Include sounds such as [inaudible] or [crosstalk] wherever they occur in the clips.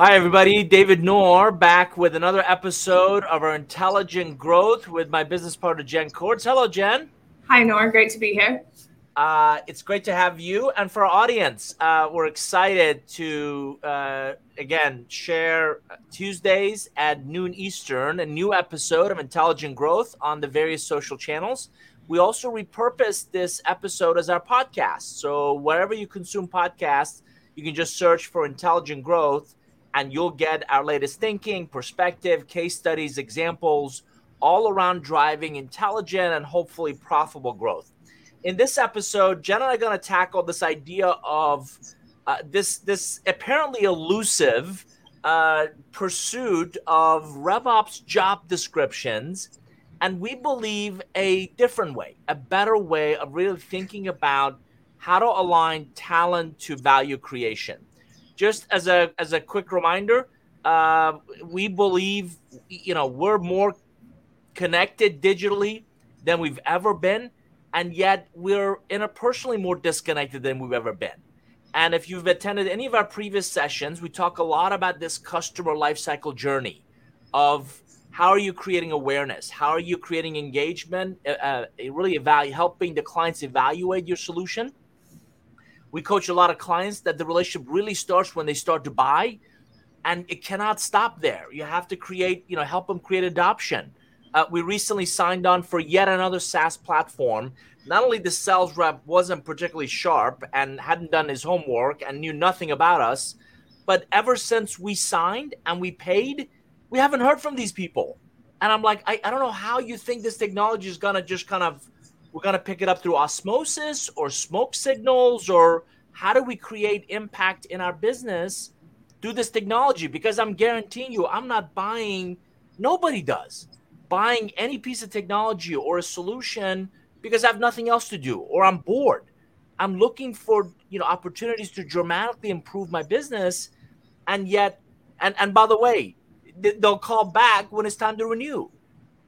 Hi, everybody. David Noor back with another episode of our Intelligent Growth with my business partner, Jen Kortz. Hello, Jen. Hi, Noor. Great to be here. Uh, it's great to have you. And for our audience, uh, we're excited to, uh, again, share Tuesdays at noon Eastern, a new episode of Intelligent Growth on the various social channels. We also repurpose this episode as our podcast. So, wherever you consume podcasts, you can just search for Intelligent Growth and you'll get our latest thinking, perspective, case studies, examples, all around driving intelligent and hopefully profitable growth. In this episode, Jen and I are going to tackle this idea of uh, this this apparently elusive uh, pursuit of RevOps job descriptions, and we believe a different way, a better way of really thinking about how to align talent to value creation just as a as a quick reminder, uh, we believe you know we're more connected digitally than we've ever been, and yet we're interpersonally more disconnected than we've ever been. And if you've attended any of our previous sessions, we talk a lot about this customer lifecycle journey of how are you creating awareness? How are you creating engagement? Uh, uh really evaluate, helping the clients evaluate your solution we coach a lot of clients that the relationship really starts when they start to buy, and it cannot stop there. You have to create, you know, help them create adoption. Uh, we recently signed on for yet another SaaS platform. Not only the sales rep wasn't particularly sharp and hadn't done his homework and knew nothing about us, but ever since we signed and we paid, we haven't heard from these people. And I'm like, I, I don't know how you think this technology is gonna just kind of we're going to pick it up through osmosis or smoke signals or how do we create impact in our business through this technology? Because i'm guaranteeing you i'm not buying nobody does buying any piece of technology or a solution because i have nothing else to do or i'm bored. I'm looking for you know opportunities to dramatically improve my business and yet and and by the way they'll call back when it's time to renew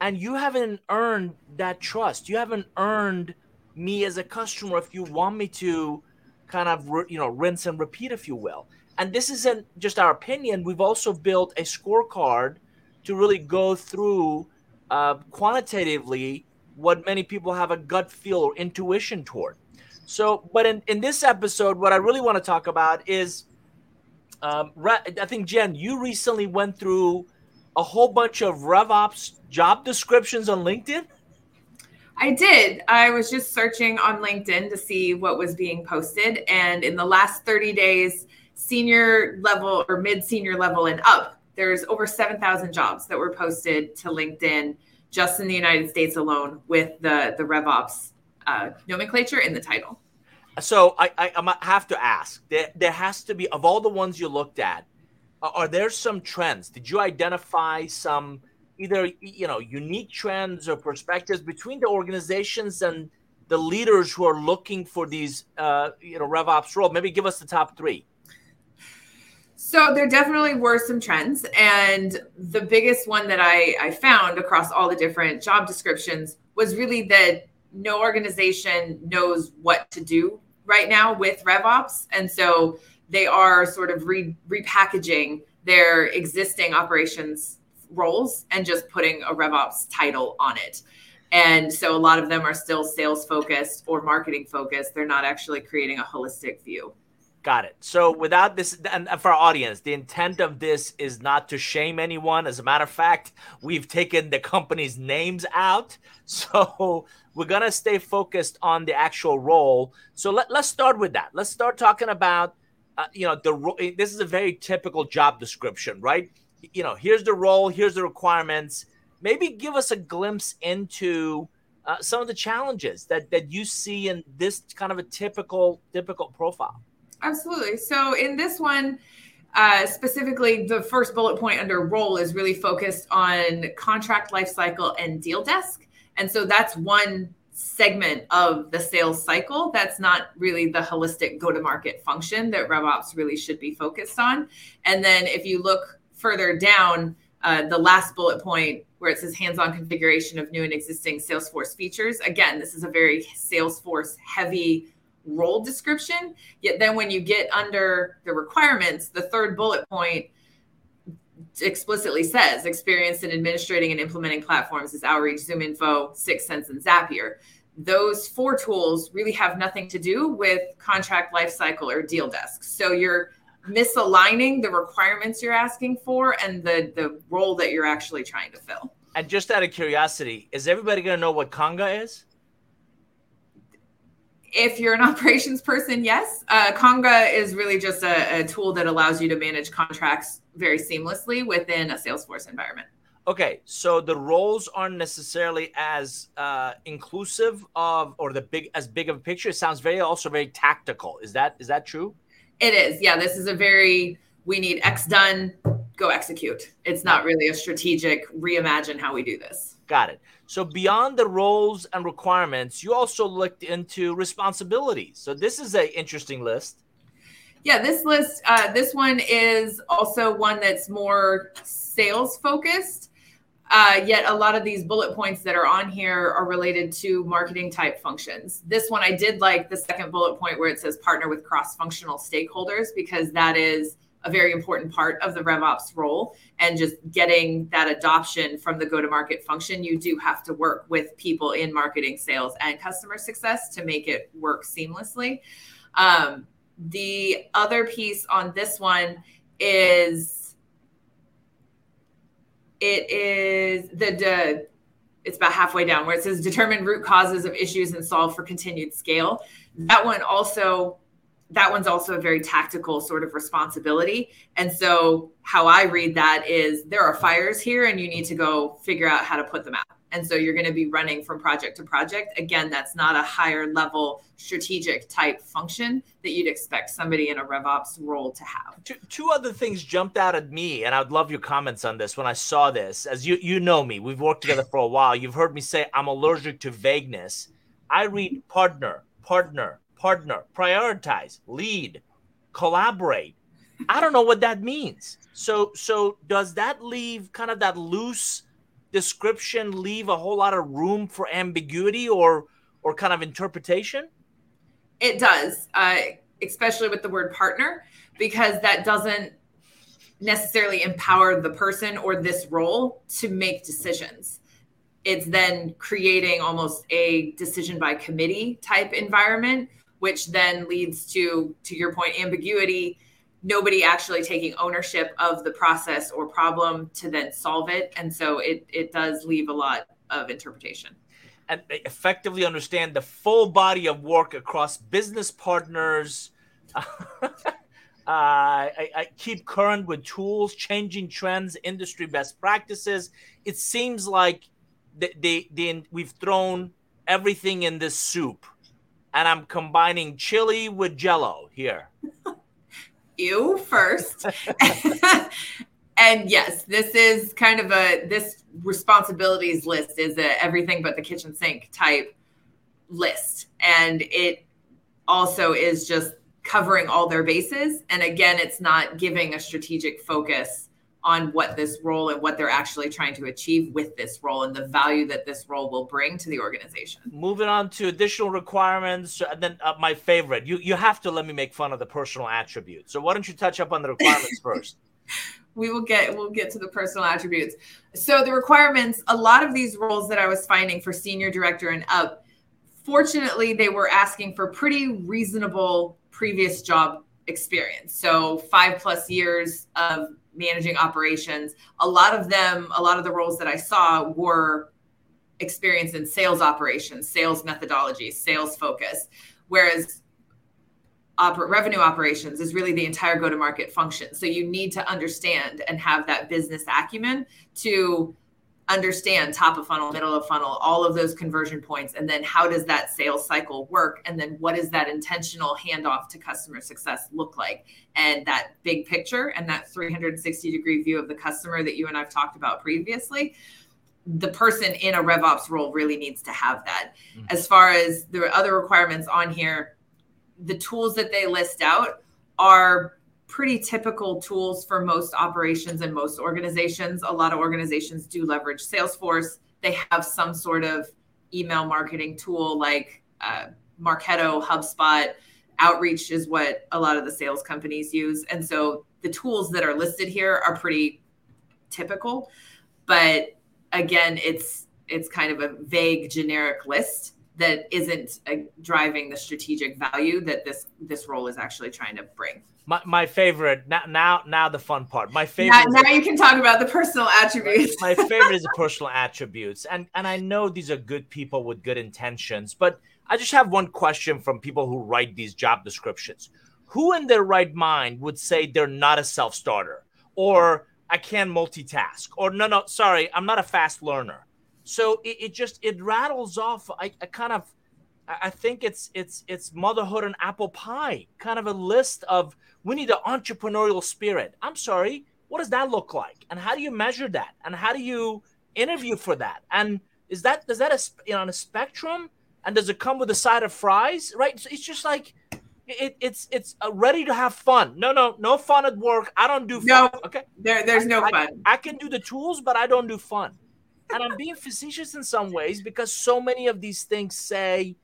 and you haven't earned that trust. You haven't earned me as a customer if you want me to kind of you know rinse and repeat if you will. And this isn't just our opinion. We've also built a scorecard to really go through uh, quantitatively what many people have a gut feel or intuition toward. So, but in, in this episode, what I really want to talk about is um, I think, Jen, you recently went through a whole bunch of RevOps job descriptions on LinkedIn? I did. I was just searching on LinkedIn to see what was being posted. And in the last 30 days, senior level or mid senior level and up, there's over 7,000 jobs that were posted to LinkedIn just in the United States alone with the, the RevOps uh, nomenclature in the title. So I, I, I have to ask there, there has to be, of all the ones you looked at, are there some trends? Did you identify some either you know unique trends or perspectives between the organizations and the leaders who are looking for these uh, you know RevOps role? Maybe give us the top three. So there definitely were some trends, and the biggest one that I, I found across all the different job descriptions was really that no organization knows what to do right now with RevOps, and so they are sort of re- repackaging their existing operations roles and just putting a RevOps title on it. And so a lot of them are still sales focused or marketing focused. They're not actually creating a holistic view. Got it. So without this, and for our audience, the intent of this is not to shame anyone. As a matter of fact, we've taken the company's names out. [laughs] So we're going to stay focused on the actual role. So let, let's start with that. Let's start talking about, uh, you know, the this is a very typical job description, right? you know, here's the role, here's the requirements. Maybe give us a glimpse into uh, some of the challenges that that you see in this kind of a typical typical profile. Absolutely. So in this one, uh, specifically, the first bullet point under role is really focused on contract lifecycle and deal desk, and so that's one segment of the sales cycle that's not really the holistic go to market function that RevOps really should be focused on. And then if you look further down, uh, the last bullet point where it says hands-on configuration of new and existing Salesforce features. Again, this is a very Salesforce heavy role description. Yet then when you get under the requirements, the third bullet point explicitly says experience in administrating and implementing platforms is Outreach, ZoomInfo, 6sense, and Zapier. Those four tools really have nothing to do with contract lifecycle or deal desk. So you're misaligning the requirements you're asking for and the the role that you're actually trying to fill. And just out of curiosity, is everybody going to know what Conga is? If you're an [laughs] operations person, yes. Uh, Conga is really just a, a tool that allows you to manage contracts very seamlessly within a Salesforce environment. Okay, so the roles aren't necessarily as uh, inclusive of, or the big as big of a picture. It sounds very also very tactical. Is that is that true? It is. Yeah, this is a very we need X done, go execute. It's not really a strategic reimagine how we do this. Got it. So beyond the roles and requirements, you also looked into responsibilities. So this is an interesting list. Yeah, this list, uh, this one is also one that's more sales focused. Uh, yet a lot of these bullet points that are on here are related to marketing type functions. This one I did like the second bullet point where it says partner with cross functional stakeholders because that is a very important part of the RevOps role. And just getting that adoption from the go to market function, you do have to work with people in marketing, sales, and customer success to make it work seamlessly. Um, the other piece on this one is it is the, the it's about halfway down where it says determine root causes of issues and solve for continued scale. That one also that one's also a very tactical sort of responsibility. And so how I read that is there are fires here and you need to go figure out how to put them out. And so you're going to be running from project to project. Again, that's not a higher level strategic type function that you'd expect somebody in a RevOps role to have. Two, two other things jumped out at me, and I'd love your comments on this when I saw this. As you, you know me, we've worked together for a while. You've heard me say I'm allergic to vagueness. I read partner, partner, partner, prioritize, lead, collaborate. I don't know what that means. So so does that leave kind of that loose description leave a whole lot of room for ambiguity or or kind of interpretation? It does, uh, especially with the word partner, because that doesn't necessarily empower the person or this role to make decisions. It's then creating almost a decision by committee type environment, which then leads to, to your point, ambiguity nobody actually taking ownership of the process or problem to then solve it. And so it it does leave a lot of interpretation. And effectively understand the full body of work across business partners. [laughs] Uh, I, I, keep current with tools changing trends industry best practices. It seems like they, they, they we've thrown everything in this soup and i'm combining chili with jello here [laughs] you first. [laughs] and yes, this is kind of a this responsibilities list is a everything but the kitchen sink type list. And it also is just covering all their bases. And again, it's not giving a strategic focus on what this role and what they're actually trying to achieve with this role and the value that this role will bring to the organization. Moving on to additional requirements, and then uh, my favorite. You you have to let me make fun of the personal attributes. So why don't you touch up on the requirements [laughs] first? We will get we'll get to the personal attributes. So the requirements, a lot of these roles that I was finding for senior director and up, fortunately they were asking for pretty reasonable previous job experience. So 5 plus years of managing operations. A lot of them, a lot of the roles that I saw were experience in sales operations, sales methodologies, sales focus, whereas oper- revenue operations is really the entire go to market function. So you need to understand and have that business acumen to understand top of funnel, middle of funnel, all of those conversion points. And then how does that sales cycle work? And then what does that intentional handoff to customer success look like? And that big picture and that 360 degree view of the customer that you and I've talked about previously. The person in a RevOps role really needs to have that. Mm-hmm. As far as the other requirements on here, the tools that they list out are pretty typical tools for most operations and most organizations. A lot of organizations do leverage Salesforce. They have some sort of email marketing tool like uh, Marketo, HubSpot. Outreach is what a lot of the sales companies use. And so the tools that are listed here are pretty typical. But again, it's it's kind of a vague generic list that isn't uh, driving the strategic value that this this role is actually trying to bring. My, my favorite now now now the fun part. My favorite. Now, now you can talk about the personal attributes. my favorite is the [laughs] personal attributes, and and I know these are good people with good intentions, but I just have one question from people who write these job descriptions. Who in their right mind would say they're not a self starter or I can multitask or no, no, sorry, I'm not a fast learner. So it, it just it rattles off. I, I kind of I think it's it's it's motherhood and apple pie, kind of a list of we need an entrepreneurial spirit. I'm sorry, what does that look like, and how do you measure that, and how do you interview for that, and is that does that a, you know, on a spectrum? and does it come with a side of fries? Right? It's just like it, it's it's ready to have fun. No, no, no fun at work. I don't do fun. No, okay. There, there's no I, fun. I, I can do the tools, but I don't do fun. And I'm being facetious in some ways because so many of these things say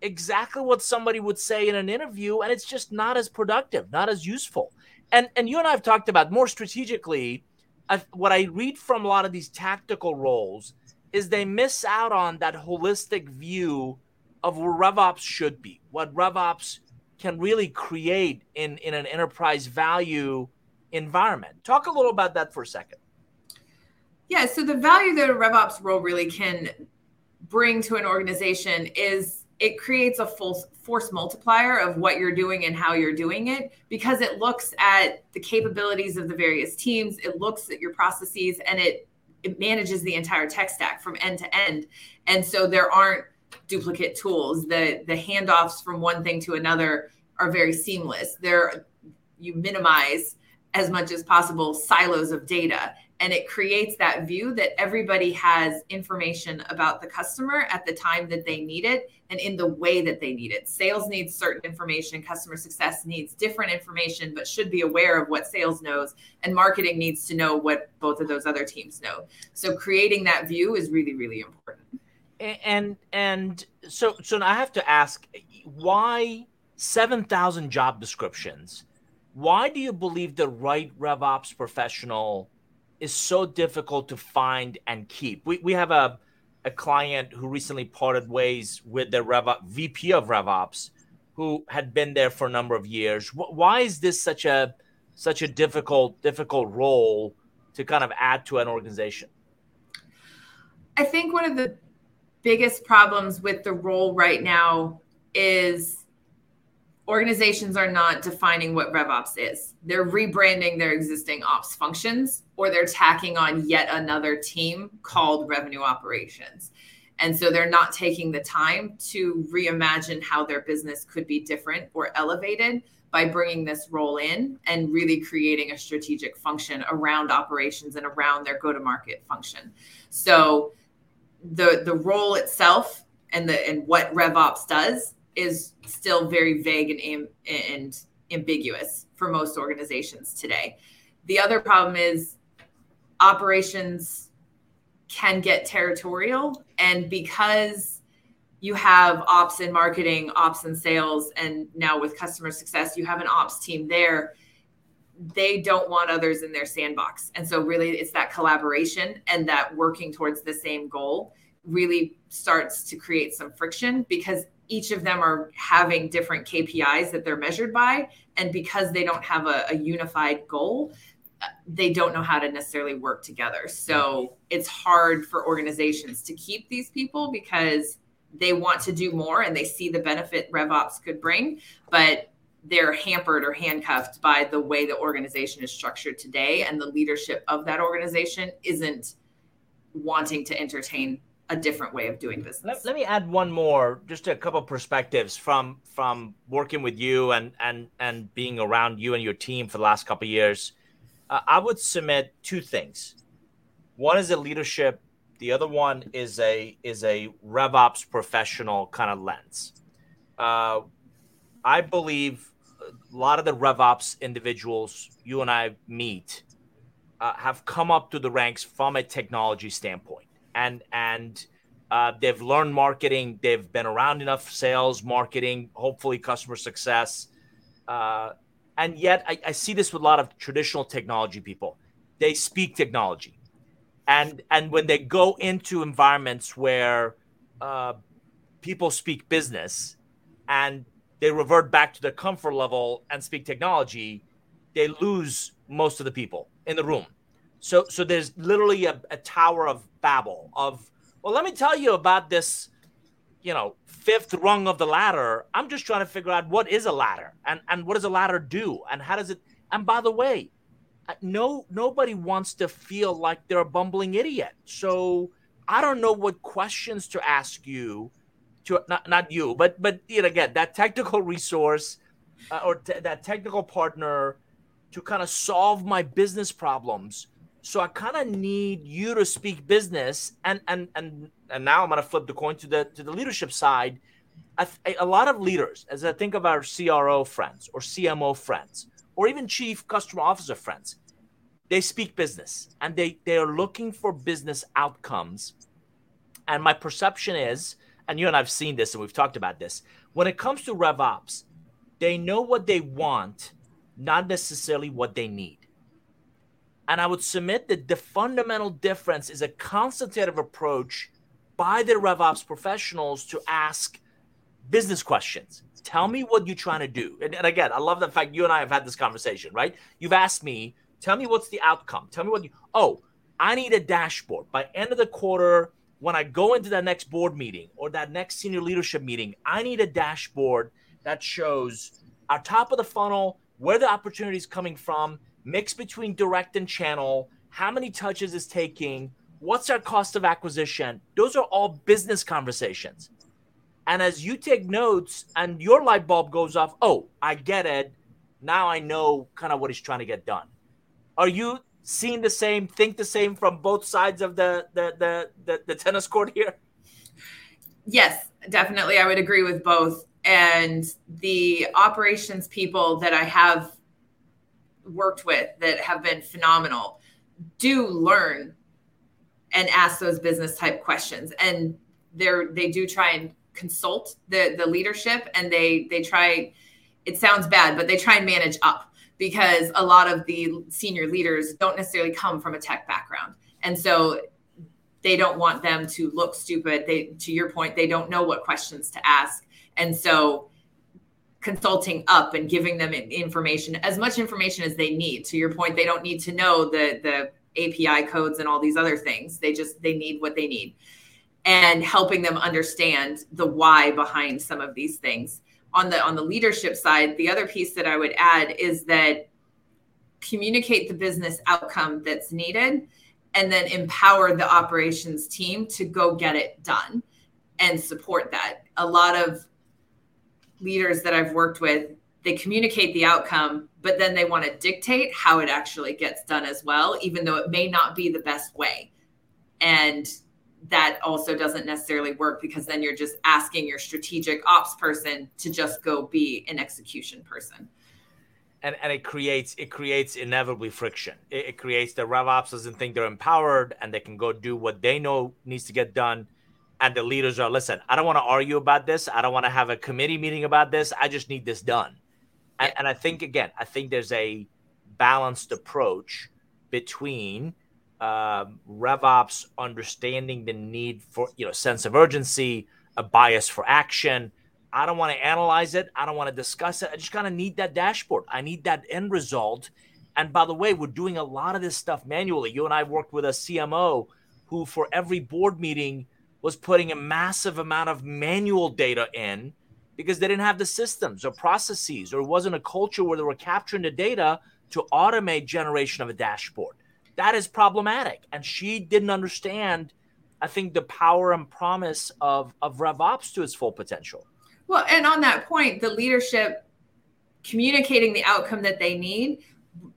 exactly what somebody would say in an interview, and it's just not as productive, not as useful. And and you and I have talked about more strategically. I, what I read from a lot of these tactical roles is they miss out on that holistic view of where RevOps should be, what RevOps can really create in, in an enterprise value environment. Talk a little about that for a second. Yeah, so the value that a RevOps role really can bring to an organization is it creates a full force multiplier of what you're doing and how you're doing it because it looks at the capabilities of the various teams, it looks at your processes, and it it manages the entire tech stack from end to end. And so there aren't duplicate tools. The the handoffs from one thing to another are very seamless. There you minimize as much as possible silos of data and it creates that view that everybody has information about the customer at the time that they need it and in the way that they need it. Sales needs certain information, customer success needs different information, but should be aware of what sales knows, and marketing needs to know what both of those other teams know. So, creating that view is really, really important and and so so I have to ask why 7,000 job descriptions why do you believe the right RevOps professional is so difficult to find and keep. We, we have a a client who recently parted ways with their RevOps, VP of RevOps who had been there for a number of years. Why is this such a such a difficult difficult role to kind of add to an organization? I think one of the biggest problems with the role right now is organizations are not defining what RevOps is. They're rebranding their existing ops functions or they're tacking on yet another team called revenue operations. And so they're not taking the time to reimagine how their business could be different or elevated by bringing this role in and really creating a strategic function around operations and around their go to market function. So the the role itself and the and what RevOps does is still very vague and and ambiguous for most organizations today. The other problem is operations can get territorial and because you have ops and marketing, ops and sales and now with customer success you have an ops team there they don't want others in their sandbox. And so, really, it's that collaboration and that working towards the same goal really starts to create some friction because each of them are having different KPIs that they're measured by. And because they don't have a, a unified goal, uh, they don't know how to necessarily work together. So, it's hard for organizations to keep these people because they want to do more and they see the benefit RevOps could bring, but they're hampered or handcuffed by the way the organization is structured today and the leadership of that organization isn't wanting to entertain a different way of doing business. Let, let me add one more, just a couple perspectives from from working with you and and and being around you and your team for the last couple years. Uh, I would submit two things. One is a leadership. The other one is a is a RevOps professional kind of lens. Uh, I believe a lot of the RevOps individuals you and I meet uh, have come up to the ranks from a technology standpoint, and and uh, they've learned marketing. They've been around enough sales, marketing, hopefully customer success, uh, and yet I, I see this with a lot of traditional technology people. they speak technology, and and when they go into environments where uh, people speak business, and they revert back to their comfort level and speak technology, they lose most of the people in the room. So so there's literally a, a tower of babel of well, let me tell you about this, you know, fifth rung of the ladder. I'm just trying to figure out what is a ladder and and what does a ladder do and how does it and by the way, no nobody wants to feel like they're a bumbling idiot. So I don't know what questions to ask you to not not you, but but you know, again that technical resource uh, or t- that technical partner to kind of solve my business problems. So I kind of need you to speak business, and and and and now I'm to flip the coin to the to the leadership side. A lot of leaders, as I think of our CRO friends or CMO friends, or even chief customer officer friends, they speak business and they they are looking for business outcomes. And my perception is and you and I've seen this and we've talked about this. When it comes to RevOps, they know what they want, not necessarily what they need. And I would submit that the fundamental difference is a consultative approach by the RevOps professionals to ask business questions. Tell me what you're trying to do. And, and, again, I love the fact you and I have had this conversation, right? You've asked me, tell me what's the outcome. Tell me what you, oh, I need a dashboard. By end of the quarter, when I go into that next board meeting or that next senior leadership meeting, I need a dashboard that shows our top of the funnel, where the opportunity is coming from, mix between direct and channel, how many touches is taking, what's our cost of acquisition. Those are all business conversations. And as you take notes and your light bulb goes off, oh, I get it. Now I know kind of what he's trying to get done. Are you seeing the same, think the same from both sides of the the the the, the tennis court here? Yes, definitely. I would agree with both. And the operations people that I have worked with that have been phenomenal do learn and ask those business type questions. And they're they do try and consult the the leadership and they they try it sounds bad, but they try and manage up because a lot of the senior leaders don't necessarily come from a tech background. And so they don't want them to look stupid. They to your point, they don't know what questions to ask. And so consulting up and giving them information, as much information as they need. To your point, they don't need to know the the API codes and all these other things. They just they need what they need. And helping them understand the why behind some of these things on the on the leadership side the other piece that i would add is that communicate the business outcome that's needed and then empower the operations team to go get it done and support that a lot of leaders that i've worked with they communicate the outcome but then they want to dictate how it actually gets done as well even though it may not be the best way. And that also doesn't necessarily work because then you're just asking your strategic ops person to just go be an execution person. And and it creates it creates inevitably friction. It, it creates the rev ops doesn't think they're empowered and they can go do what they know needs to get done and the leaders are listen i don't want to argue about this i don't want to have a committee meeting about this i just need this done and, yeah. and i think again i think there's a balanced approach between um, RevOps understanding the need for you know sense of urgency, a bias for action. I don't want to analyze it. I don't want to discuss it. I just kind of need that dashboard. I need that end result. And by the way, we're doing a lot of this stuff manually. You and I worked with a CMO who, for every board meeting, was putting a massive amount of manual data in because they didn't have the systems or processes, or it wasn't a culture where they were capturing the data to automate generation of a dashboard that is problematic. And she didn't understand, I think, the power and promise of, of RevOps to its full potential. Well, and on that point, the leadership communicating the outcome that they need,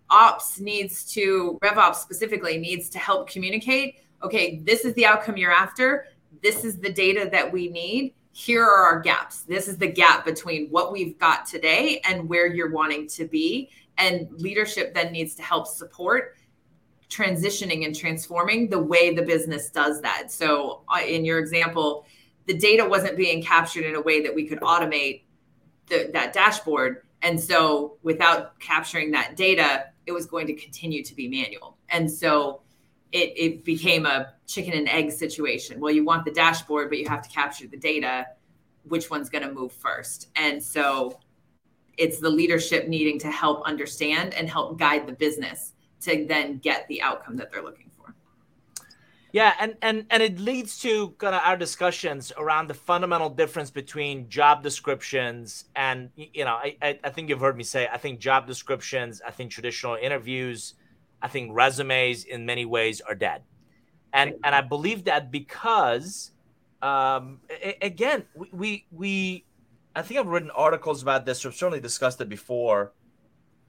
ops needs to, RevOps specifically needs to help communicate okay, this is the outcome you're after. This is the data that we need. Here are our gaps. This is the gap between what we've got today and where you're wanting to be. And leadership then needs to help support transitioning and transforming the way the business does that. So, uh, in your example, the data wasn't being captured in a way that we could automate the, that dashboard. And so, without capturing that data, it was going to continue to be manual. And so it, it became a chicken and egg situation. Well, you want the dashboard, but you have to capture the data. Which one's going to move first? And so it's the leadership needing to help understand and help guide the business to then get the outcome that they're looking for. Yeah, and and and it leads to kind of our discussions around the fundamental difference between job descriptions and you know I I think you've heard me say I think job descriptions I think traditional interviews I think resumes in many ways are dead, and and I believe that because um, again we, we we I think I've written articles about this or certainly discussed it before.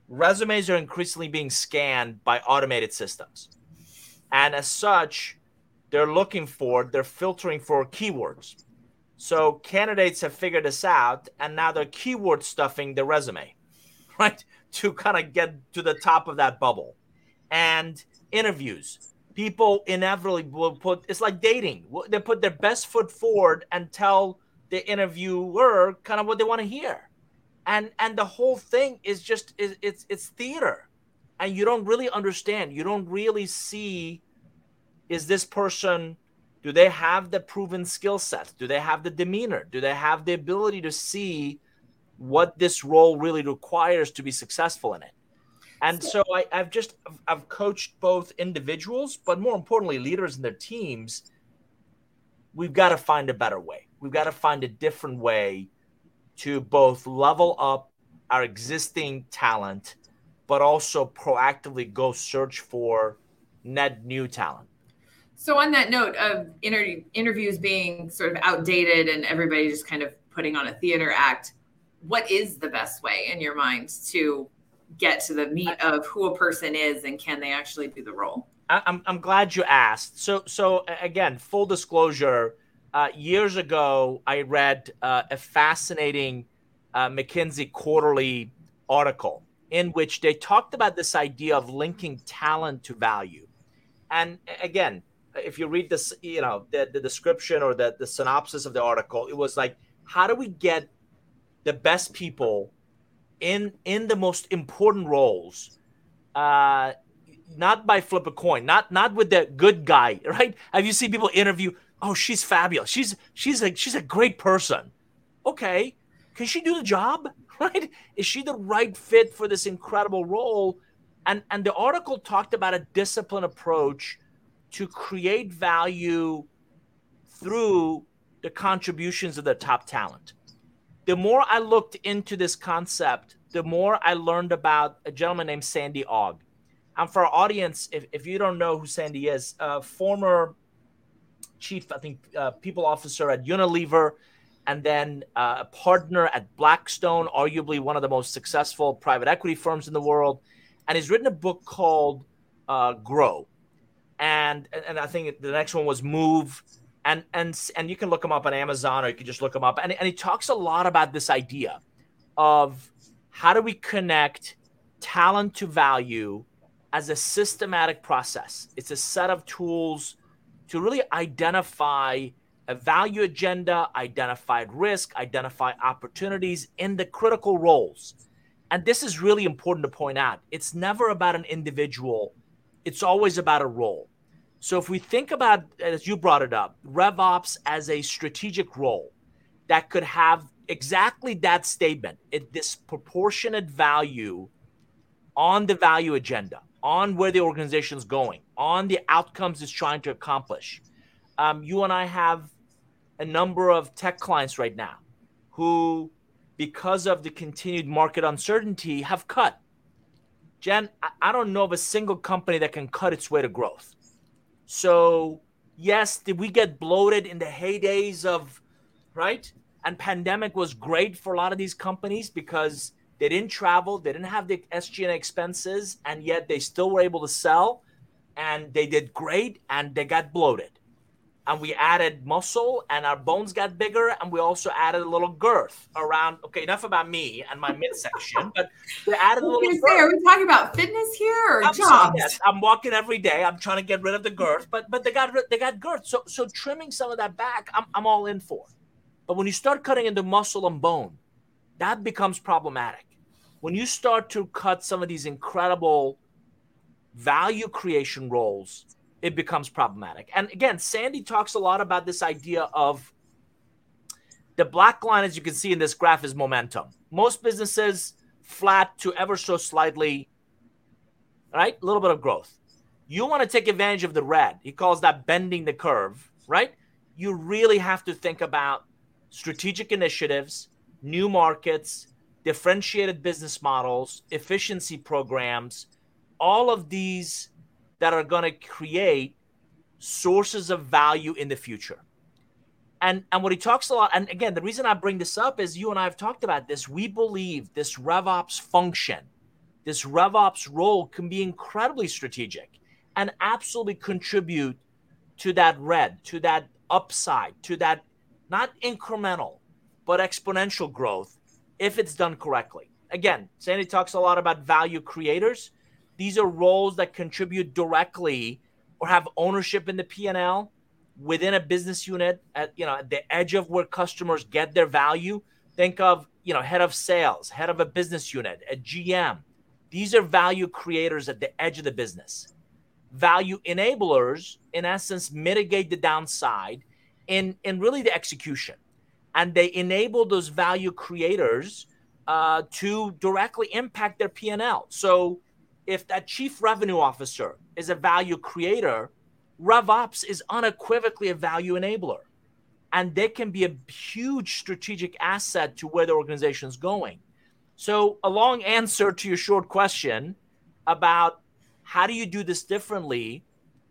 Resumes are increasingly being scanned by automated systems, and as such they're looking for, they're filtering for keywords. So candidates have figured this out, and now they're keyword stuffing the resume, [laughs] right, to kind of get to the top of that bubble. And interviews, people inevitably will put it's like dating. They put their best foot forward and tell the interviewer kind of what they want to hear, and and the whole thing is just it's it's theater, and you don't really understand. You don't really see is this person do they have the proven skill set? Do they have the demeanor? Do they have the ability to see what this role really requires to be successful in it and so I, have just i've coached both individuals but more importantly leaders in their teams. We've got to find a better way. We've got to find a different way to both level up our existing talent but also proactively go search for net new talent. So, on that note of inter- interviews being sort of outdated and everybody just kind of putting on a theater act, what is the best way in your mind to get to the meat of who a person is and can they actually do the role? I'm, I'm glad you asked. So, so again, full disclosure, uh, years ago, I read uh, a fascinating uh, McKinsey quarterly article in which they talked about this idea of linking talent to value. And again, if you read this, you know, the, the description or the, the synopsis of the article, it was like, how do we get the best people in in the most important roles? Uh, not by flip a coin, not not with the good guy, [laughs] right? Have you seen people interview? Oh, she's fabulous. She's she's a she's a great person. Okay, can she do the job? [laughs] Right? Is she the right fit for this incredible role? And and the article talked about a disciplined approach to create value through the contributions of the top talent. The more I looked into this concept, the more I learned about a gentleman named Sandy Ogg. And for our audience, if, if you don't know who Sandy is, a former chief, I think, uh, people officer at Unilever, and then uh, a partner at Blackstone, arguably one of the most successful private equity firms in the world. And he's written a book called uh, Grow and and I think the next one was Move, and and and you can look him up on Amazon or you can just look him up, and and he talks a lot about this idea of how do we connect talent to value as a systematic process. It's a set of tools to really identify a value agenda, identify risk, identify opportunities in the critical roles. And this is really important to point out. It's never about an individual it's always about a role. So if we think about, as you brought it up, RevOps as a strategic role that could have exactly that statement, a disproportionate value on the value agenda, on where the organization is going, on the outcomes it's trying to accomplish. Um, you and I have a number of tech clients right now who, because of the continued market uncertainty, have cut Jen, I don't know of a single company that can cut its way to growth. So, yes, did we get bloated in the heydays of, right? And pandemic was great for a lot of these companies because they didn't travel, they didn't have the SG&A expenses, and yet they still were able to sell, and they did great, and they got bloated and we added muscle and our bones got bigger and we also added a little girth around okay enough about me and my midsection [laughs] but we added a little girth. Say, are we talking about fitness here or I'm jobs? yes, i'm walking every day i'm trying to get rid of the girth but but they got they got girth so so trimming some of that back i'm, I'm all in for. But when you start cutting into muscle and bone that becomes problematic. When you start to cut some of these incredible value creation roles, it becomes problematic. And again, Sandy talks a lot about this idea of the black line, as you can see in this graph, is momentum. Most businesses flat to ever so slightly, right? A little bit of growth. You want to take advantage of the red. He calls that bending the curve, right? You really have to think about strategic initiatives, new markets, differentiated business models, efficiency programs, all of these that are going to create sources of value in the future. And and what he talks a lot, and again, the reason I bring this up is you and I have talked about this. We believe this RevOps function, this RevOps role can be incredibly strategic and absolutely contribute to that red, to that upside, to that not incremental, but exponential growth if it's done correctly. Again, Sandy talks a lot about value creators. These are roles that contribute directly or have ownership in the P&L within a business unit at you know at the edge of where customers get their value. Think of you know head of sales, head of a business unit, a GM. These are value creators at the edge of the business. Value enablers, in essence, mitigate the downside in in really the execution, and they enable those value creators uh, to directly impact their P and L. So if that chief revenue officer is a value creator, RevOps is unequivocally a value enabler. And they can be a huge strategic asset to where the organization is going. So, a long answer to your short question about how do you do this differently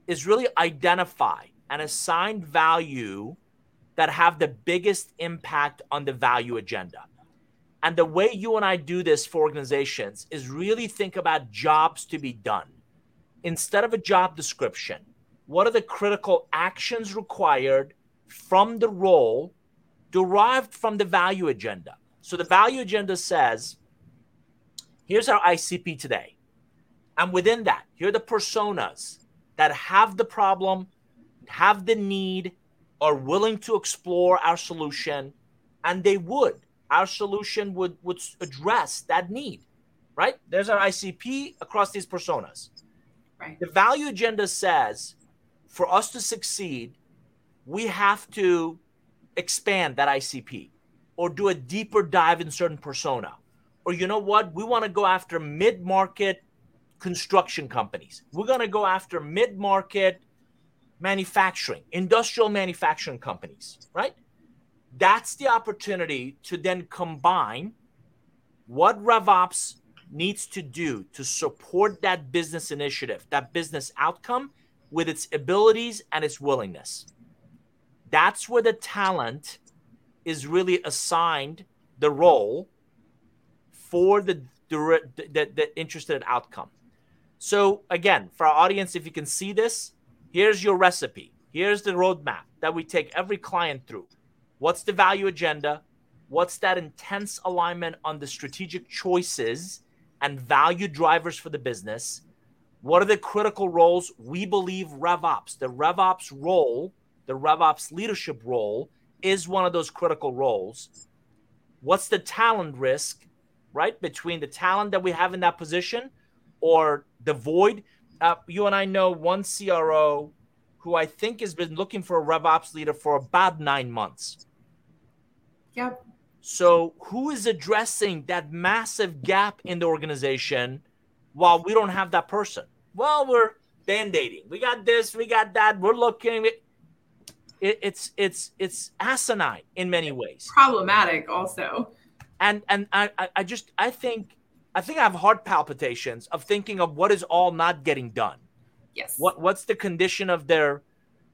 is really identify and assign value that have the biggest impact on the value agenda. And the way you and I do this for organizations is really think about jobs to be done. Instead of a job description, what are the critical actions required from the role derived from the value agenda? So the value agenda says, here's our ICP today. And within that, here are the personas that have the problem, have the need, are willing to explore our solution, and they would our solution would would address that need right? There's our icp across these personas. Right. The value agenda says for us to succeed we have to expand that icp or do a deeper dive in certain persona. Or you know what? We want to go after mid-market construction companies. We're going to go after mid-market manufacturing industrial manufacturing companies right that's the opportunity to then combine what RevOps needs to do to support that business initiative, that business outcome with its abilities and its willingness. That's where the talent is really assigned the role for the, the, the, the interested outcome. So, again, for our audience, if you can see this, here's your recipe. Here's the roadmap that we take every client through. What's the value agenda? What's that intense alignment on the strategic choices and value drivers for the business? What are the critical roles we believe RevOps, the RevOps role, the RevOps leadership role is one of those critical roles. What's the talent risk, right, between the talent that we have in that position or the void? Uh, you and I know one CRO who I think has been looking for a RevOps leader for about nine months. Yep. So, who is addressing that massive gap in the organization while we don't have that person? Well, we're band-aiding. We got this, we got that. We're looking. It, it's it's it's asinine in many ways. Problematic, also. And and I I just I think I think I have heart palpitations of thinking of what is all not getting done. Yes. What what's the condition of their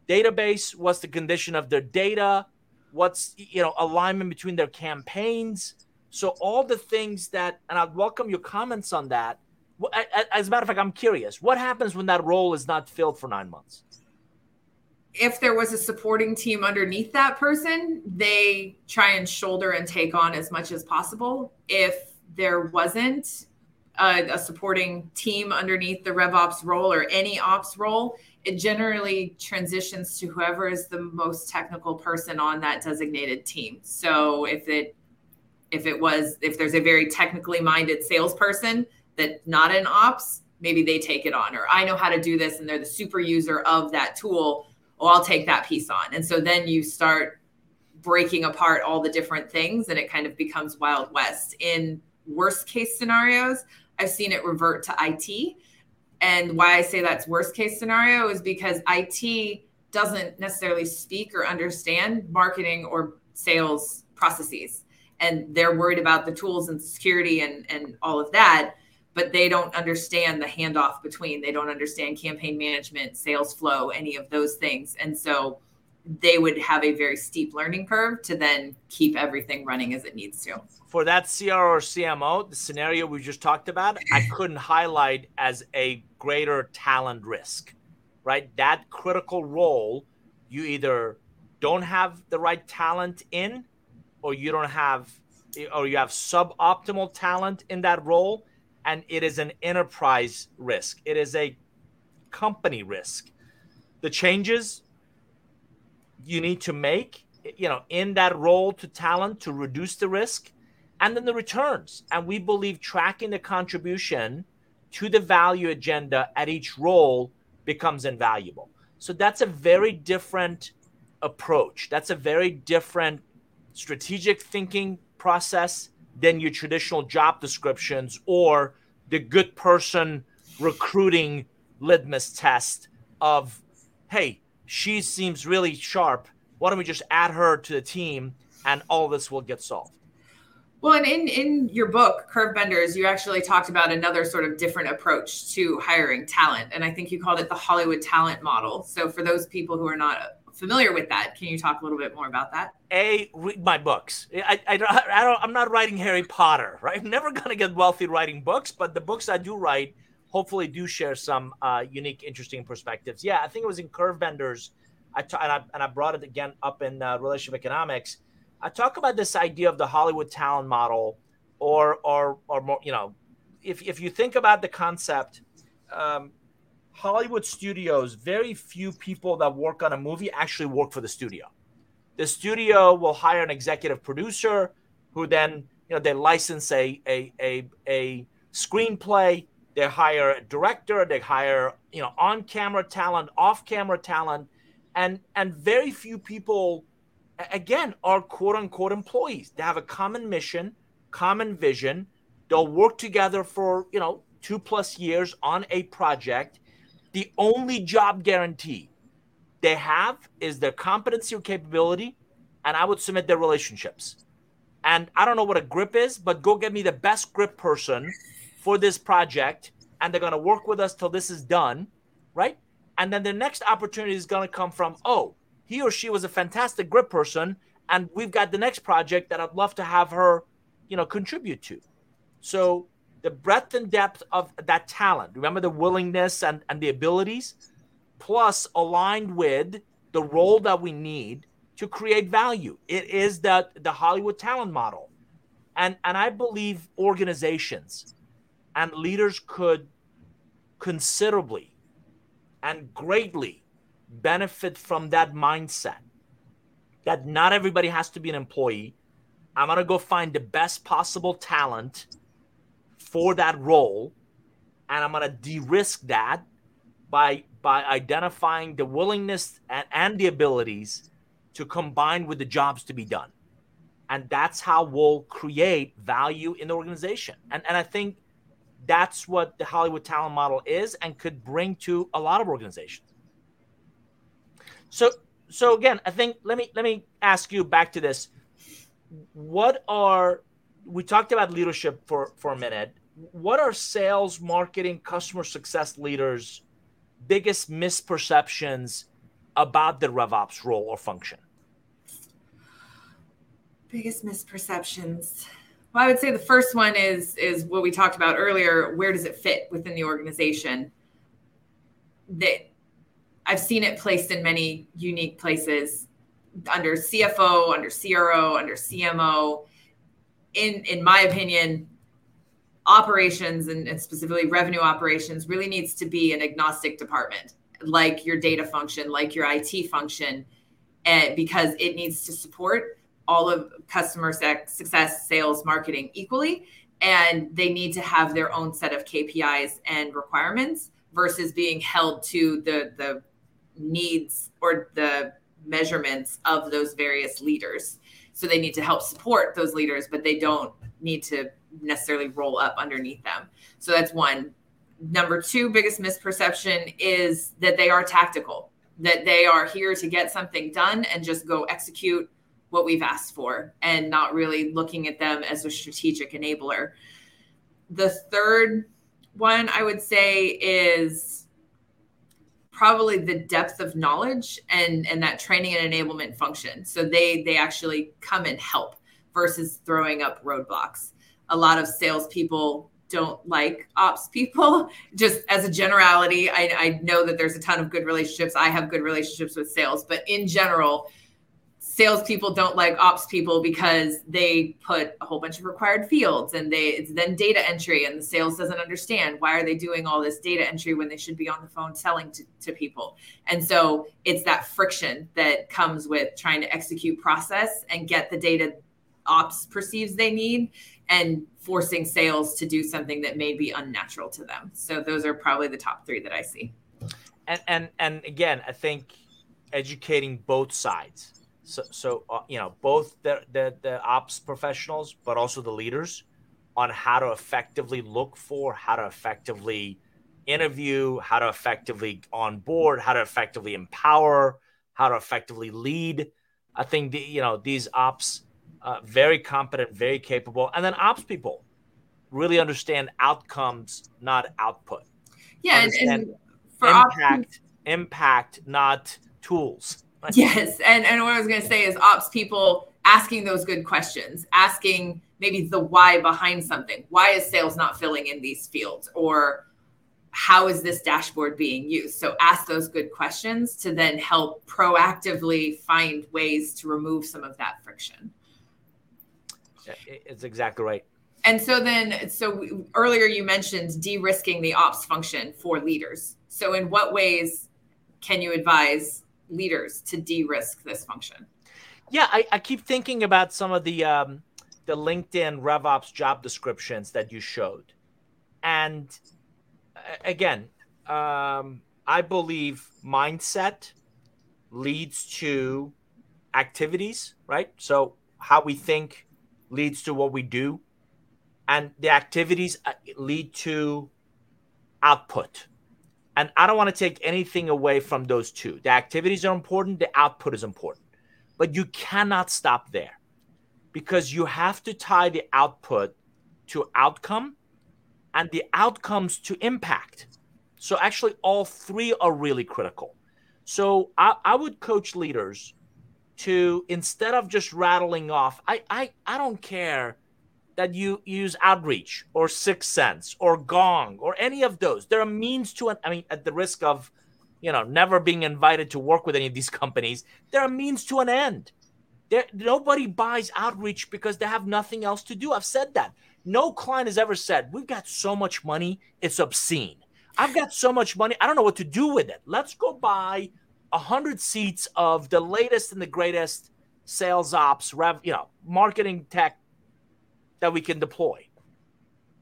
database? What's the condition of their data? What's you know alignment between their campaigns? So all the things that, and I'd welcome your comments on that. As a matter of fact, I'm curious. What happens when that role is not filled for nine months? If there was a supporting team underneath that person, they try and shoulder and take on as much as possible. If there wasn't, a, a supporting team underneath the RevOps role or any ops role, it generally transitions to whoever is the most technical person on that designated team. So if it if it was if there's a very technically minded salesperson that's not in ops, maybe they take it on or i know how to do this and they're the super user of that tool oh i'll take that piece on and so then you start breaking apart all the different things and it kind of becomes wild west in worst case scenarios i've seen it revert to it and why i say that's worst case scenario is because it doesn't necessarily speak or understand marketing or sales processes. And they're worried about the tools and security and, and all of that but they don't understand the handoff between. They don't understand campaign management sales flow any of those things. And so they would have a very steep learning curve to then keep everything running as it needs to for that CRO or CMO, the scenario we just talked about, I [clears throat] couldn't highlight as a greater talent risk, right? That critical role, you either don't have the right talent in, or you don't have, or you have suboptimal talent in that role, and it is an enterprise risk. It is a company risk. The changes you need to make, you know, in that role to talent to reduce the risk, and then the returns. And we believe tracking the contribution to the value agenda at each role becomes invaluable. So that's a very different approach. That's a very different strategic thinking process than your traditional job descriptions or the good person recruiting litmus test of, hey, she seems really sharp. Why don't we just add her to the team and all this will get solved? Well, and in in your book, Curve Benders, you actually talked about another sort of different approach to hiring talent, and I think you called it the Hollywood talent model. So, for those people who are not familiar with that, can you talk a little bit more about that? A, read my books. I, I, I don't, I'm not writing Harry Potter, right? I'm [laughs] never gonna get wealthy writing books, but the books I do write hopefully do share some uh, unique, interesting perspectives. Yeah, I think it was in Curve Benders. I t- and I and I brought it again up in uh, relationship economics I talk about this idea of the Hollywood talent model, or or or more, you know, if if you think about the concept, um, Hollywood studios, very few people that work on a movie actually work for the studio. The studio will hire an executive producer, who then you know they license a a a, a screenplay. They hire a director. They hire you know on camera talent, off camera talent, and and very few people again, are quote unquote employees. They have a common mission, common vision. They'll work together for, you know, two plus years on a project. The only job guarantee they have is their competency or capability, and I would submit their relationships. And I don't know what a grip is, but go get me the best grip person for this project, and they're going to work with us till this is done, right? And then the next opportunity is going to come from, oh, he or she was a fantastic grip person, and we've got the next project that I'd love to have her, you know, contribute to. So the breadth and depth of that talent, remember the willingness and, and the abilities, plus aligned with the role that we need to create value. It is that the Hollywood talent model. And and I believe organizations and leaders could considerably and greatly benefit from that mindset that not everybody has to be an employee. I'm going to go find the best possible talent for that role and I'm going to de-risk that by by identifying the willingness and, and the abilities to combine with the jobs to be done. And that's how we'll create value in the organization. And and I think that's what the Hollywood talent model is and could bring to a lot of organizations. So so again, I think let me let me ask you back to this. What are we talked about leadership for for a minute. What are sales, marketing, customer success leaders' biggest misperceptions about the RevOps role or function? Biggest misperceptions. Well, I would say the first one is is what we talked about earlier. Where does it fit within the organization? That I've seen it placed in many unique places under CFO, under CRO, under CMO. In in my opinion, operations and, and, specifically revenue operations really needs to be an agnostic department, like your data function, like your IT function, and because it needs to support all of customer success, sales, marketing equally. and they need to have their own set of KPIs and requirements versus being held to the the needs or the measurements of those various leaders. So they need to help support those leaders, but they don't need to necessarily roll up underneath them. So that's one. Number two biggest misperception is that they are tactical, that they are here to get something done and just go execute what we've asked for and not really looking at them as a strategic enabler. The third one I would say is probably the depth of knowledge and and that training and enablement function. So they they actually come and help versus throwing up roadblocks. A lot of salespeople don't like ops people. [laughs] Just as a generality, I, I know that there's a ton of good relationships. I have good relationships with sales, but in general, salespeople don't like ops people because they put a whole bunch of required fields and they it's then data entry and the sales doesn't understand why are they doing all this data entry when they should be on the phone selling to, to people. And so it's that friction that comes with trying to execute process and get the data ops perceives they need and forcing sales to do something that may be unnatural to them. So those are probably the top three that i see. And and and again i think educating both sides so, so uh, you know both the, the the ops professionals but also the leaders on how to effectively look for how to effectively interview how to effectively onboard how to effectively empower how to effectively lead. I think the, you know these ops uh, very competent very capable and then ops people really understand outcomes not output. Yeah and, impact ops- impact not tools Yes. And, and what I was going to say is ops people asking those good questions, asking maybe the why behind something. Why is sales not filling in these fields? Or how is this dashboard being used? So ask those good questions to then help proactively find ways to remove some of that friction. It's exactly right. And so then, so earlier you mentioned de risking the ops function for leaders. So, in what ways can you advise leaders to de-risk this function? Yeah, I, I keep thinking about some of the um, the LinkedIn RevOps job descriptions that you showed, and again, um, I believe mindset leads to activities, right? So how we think leads to what we do, and the activities uh, lead to output. And I don't want to take anything away from those two. The activities are important, the output is important. But you cannot stop there because you have to tie the output to outcome and the outcomes to impact. So, actually, all three are really critical. So, I, I would coach leaders to instead of just rattling off, I, I, I don't care that you use outreach or 6sense or gong or any of those. There are means to an i mean at the risk of you know never being invited to work with any of these [laughs] companies there are means to an end. There nobody buys outreach because they have nothing else to do. I've said that. No client has ever said we've got so much money it's obscene. I've got so much money i don't know what to do with it. Let's go buy a hundred seats of the latest and the greatest sales ops rev you know marketing tech that we can deploy.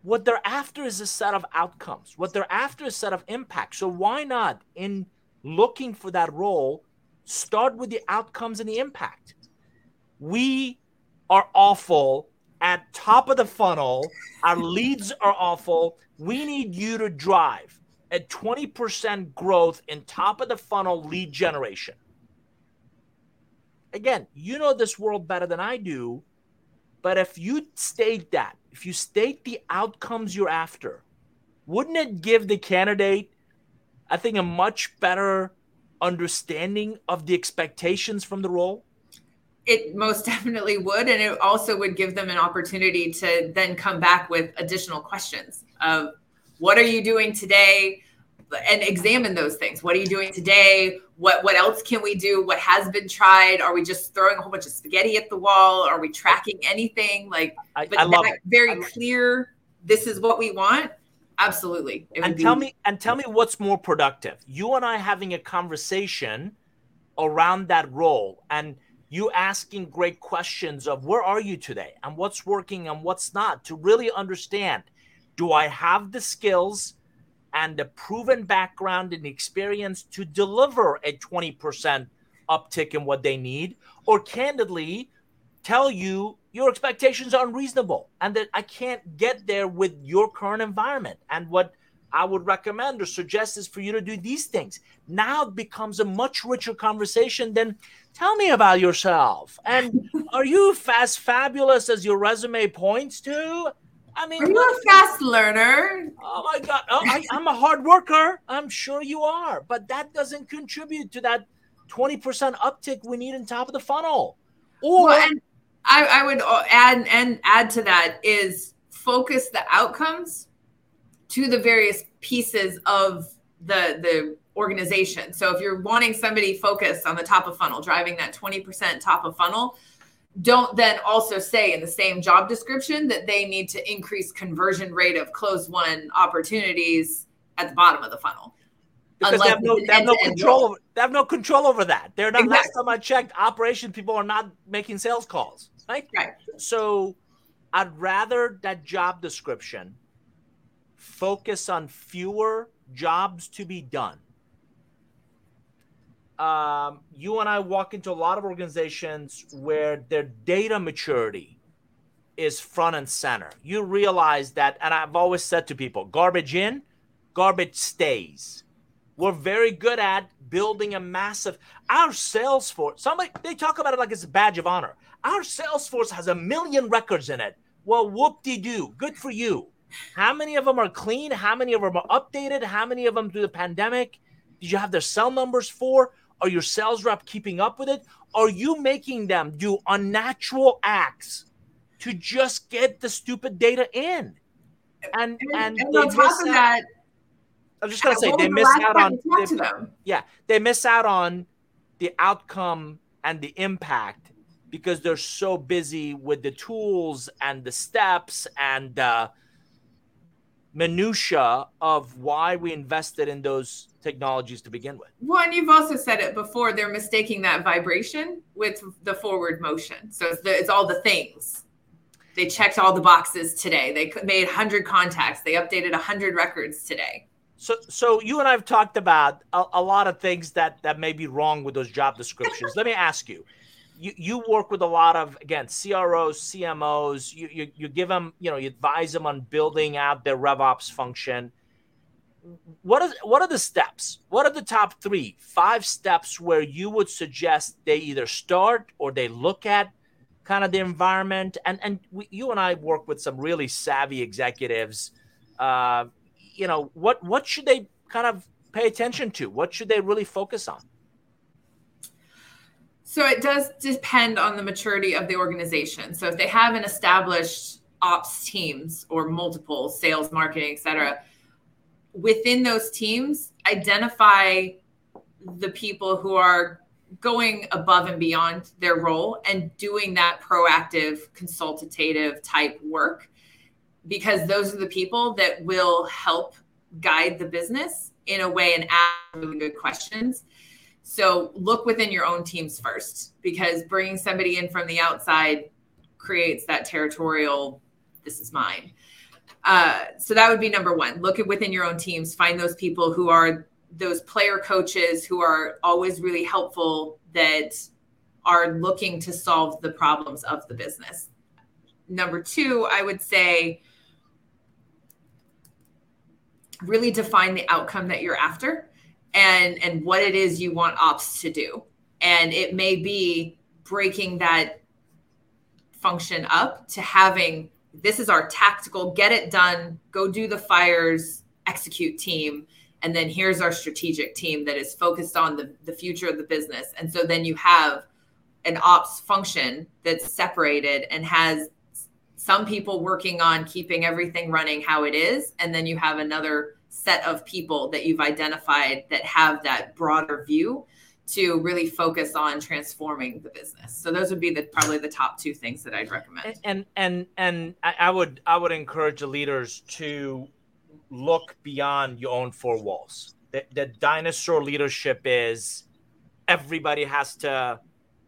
What they're after is a set of outcomes. What they're after is a set of impact. So why not, in looking for that role, start with the outcomes and the impact? We are awful at top of the funnel. Our leads are awful. We need you to drive a 20% growth in top of the funnel lead generation. Again, you know this world better than I do. But if you state that, if you state the outcomes you're after, wouldn't it give the candidate, I think, a much better understanding of the expectations from the role? It most [laughs] definitely would. And it also would give them an opportunity to then come back with additional questions of what are you doing today? and examine those things. What are you doing today? What what else can we do? What has been tried? Are we just throwing a whole bunch of spaghetti at the wall? Are we tracking anything? Like, I, but I love it. very clear. This is what we want. Absolutely. And tell be- me and tell me what's more productive. You and I having a conversation around that role and you asking great questions of where are you today and what's working and what's not to really understand do I have the skills and the proven background and experience to deliver a 20% uptick in what they need? Or candidly, tell you your expectations are unreasonable and that I can't get there with your current environment. And what I would recommend or suggest is for you to do these things. Now it becomes a much richer conversation than tell me about yourself. And [laughs] are you as fabulous as your resume points to? I mean, are you a fast learner? Oh my God. Oh, I, am a hard worker. I'm sure you are. But that doesn't contribute to that 20% uptick we need in top of the funnel. Or well, I, I would uh, add and add to that is focus the outcomes to the various pieces of the the organization. So if you're wanting somebody focused on the top of funnel, driving that 20% top of funnel, don't then also say in the same job description that they need to increase conversion rate of closed won opportunities at the bottom of the funnel. Because they have no, they have no control over, they have no control over that. They're not exactly. last time I checked, operation people are not making sales calls. Right? Right. So I'd rather that job description focus on fewer jobs to be done. Um, you and I walk into a lot of organizations where their data maturity is front and center. You realize that, and I've always said to people garbage in, garbage stays. We're very good at building a massive, our Salesforce, somebody, they talk about it like it's a badge of honor. Our Salesforce has a million records in it. Well, whoop de doo. Good for you. How many of them are clean? How many of them are updated? How many of them through the pandemic? Did you have their cell numbers for? Are your sales rep keeping up with it? Are you making them do unnatural acts to just get the stupid data in? And and, and, on top of that, I'm just gonna say they miss out on they, yeah they miss out on the outcome and the impact because they're so busy with the tools and the steps and uh, minutia of why we invested in those technologies to begin with. Well, and you've also said it before. They're mistaking that vibration with the forward motion. So it's, the, it's all the things. They checked all the boxes today. They made 100 contacts. They updated 100 records today. So, so you and I have talked about a, a lot of things that that may be wrong with those job descriptions. Let me ask you: you, you work with a lot of again CROs, CMOs. You, you you give them, you know, you advise them on building out their RevOps function. What is what are the steps? What are the top three, five steps where you would suggest they either start or they look at kind of the environment? And and we, you and I work with some really savvy executives. Uh, you know what what should they kind of pay attention to? What should they really focus on? So it does depend on the maturity of the organization. So if they have an established ops teams or multiple sales, marketing, etc., within those teams, identify the people who are going above and beyond their role and doing that proactive, consultative type work because those are the people that will help guide the business in a way and ask really good questions so look within your own teams first because bringing somebody in from the outside creates that territorial, this is mine. Uh, so that would be number one. Look at within your own teams, find those people who are those player coaches who are always really helpful that are looking to solve the problems of the business. Number two, I would say really define the outcome that you're after and and what it is you want ops to do and it may be breaking that function up to having this is our tactical get it done go do the fires execute team. And then here's our strategic team that is focused on the, the future of the business. And so then you have an ops function that's separated and has some people working on keeping everything running how it is. And then you have another set of people that you've identified that have that broader view to really focus on transforming the business. So those would be the probably the top two things that I'd recommend. And and and I would I would encourage the leaders to look beyond your own four walls. The, the dinosaur leadership is everybody has to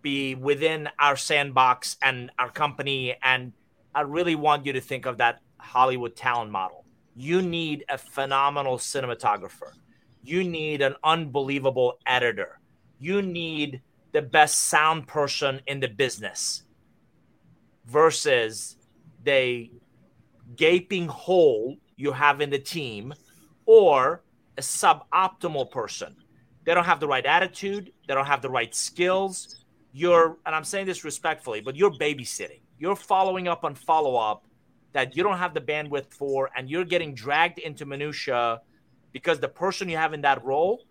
be within our sandbox and our company. And I really want you to think of that Hollywood talent model. You need a phenomenal cinematographer. You need an unbelievable editor. You need the best sound person in the business versus the gaping hole you have in the team or a suboptimal person. They don't have the right attitude, they don't have the right skills. You're, and I'm saying this respectfully, but you're babysitting. You're following up on follow up that you don't have the bandwidth for, and you're getting dragged into minutia because the person you have in that role,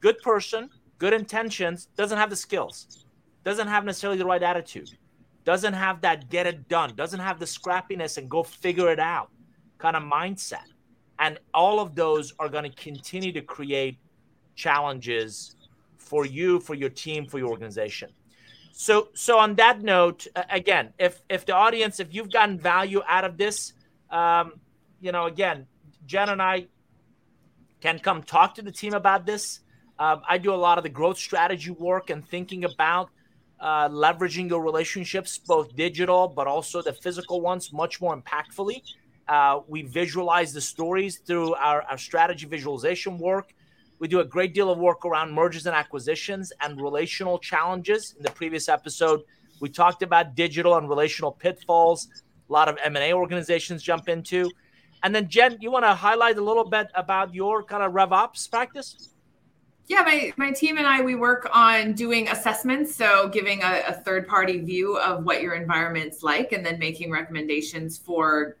good person, good intentions, doesn't have the skills, doesn't have necessarily the right attitude, doesn't have that get it done, doesn't have the scrappiness and go figure it out kind of mindset. And all of those are going to continue to create challenges for you, for your team, for your organization. So, so on that note, again, if if the audience, if you've gotten value out of this, um, you know, again, Jen and I can come talk to the team about this. Um, I do a lot of the growth strategy work and thinking about uh, leveraging your relationships, both digital but also the physical ones, much more impactfully. Uh, we visualize the stories through our, our strategy visualization work. We do a great deal of work around mergers and acquisitions and relational challenges. In the previous episode, we talked about digital and relational pitfalls. A lot of M&A organizations jump into. And then Jen, you want to highlight a little bit about your kind of RevOps practice? Yeah, my, my team and I, we work on doing assessments. So, giving a, a third party view of what your environment's like and then making recommendations for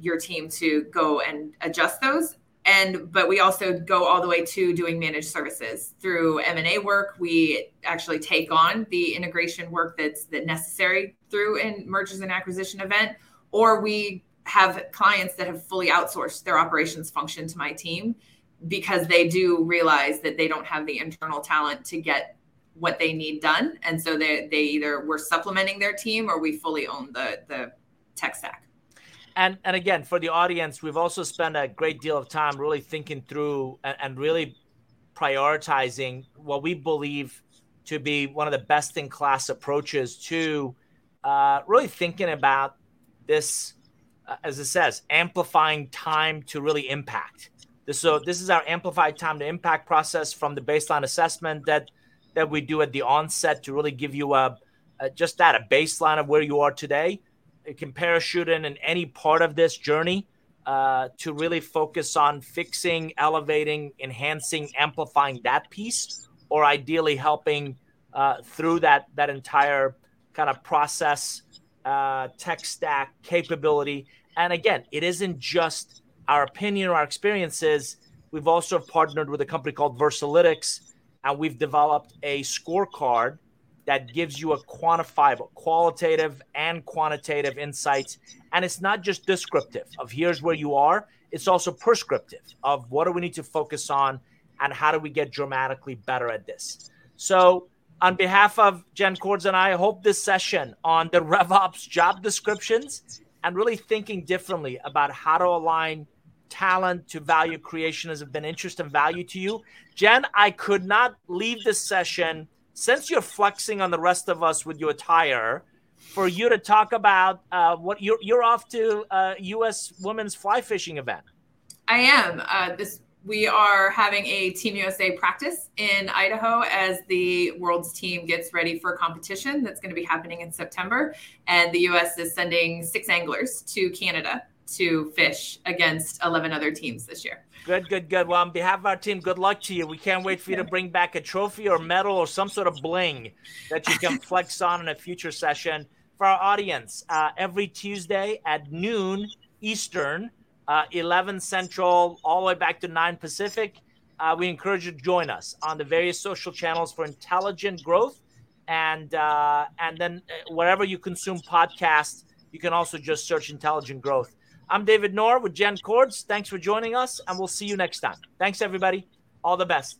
your team to go and adjust those and but we also go all the way to doing managed services through m&a work we actually take on the integration work that's that necessary through a mergers and acquisition event or we have clients that have fully outsourced their operations function to my team because they do realize that they don't have the internal talent to get what they need done. And so they, they either we're supplementing their team or we fully own the the tech stack. And and again for the audience we've also spent a great deal of time really thinking through and, and really prioritizing what we believe to be one of the best in class approaches to uh, really thinking about this uh, as it says amplifying time to really impact so this is our amplified time to impact process from the baseline assessment that that we do at the onset to really give you a, a just that a baseline of where you are today can parachute in in any part of this journey uh, to really focus on fixing, elevating, enhancing, amplifying that piece, or ideally helping uh, through that that entire kind of process, uh, tech stack capability. And again, it isn't just our opinion or our experiences. We've also partnered with a company called Versalytics, and we've developed a scorecard that gives you a quantifiable, qualitative and quantitative insights. And it's not just descriptive of here's where you are, it's also prescriptive of what do we need to focus on and how do we get dramatically better at this. So, on behalf of Jen Cordes and I, I hope this session on the [laughs] RevOps job descriptions and really thinking differently about how to align talent to value creation has been interest and value to you. Jen, I could not leave this session since you're flexing on the rest of us with your attire, for you to talk about uh, what you're you're off to a uh, U.S. women's fly fishing event. I am. Uh, this we are having a Team USA practice in Idaho as the world's team gets ready for a competition that's going to be happening in September, and the U.S. is sending six anglers to Canada to fish against 11 other teams this year. Good, good, good. Well, on behalf of our team, good luck to you. We can't wait for you to bring back a trophy or medal or some sort of bling that you can flex on in a future session. For our audience, uh, every Tuesday at noon Eastern, uh, 11 Central, all the way back to 9 Pacific, uh, we encourage you to join us on the various social channels for intelligent growth. And, uh, and then uh, wherever you consume podcasts, you can also just search intelligent growth. I'm David Nour with Jen Cordes. Thanks for joining us, and we'll see you next time. Thanks, everybody. All the best.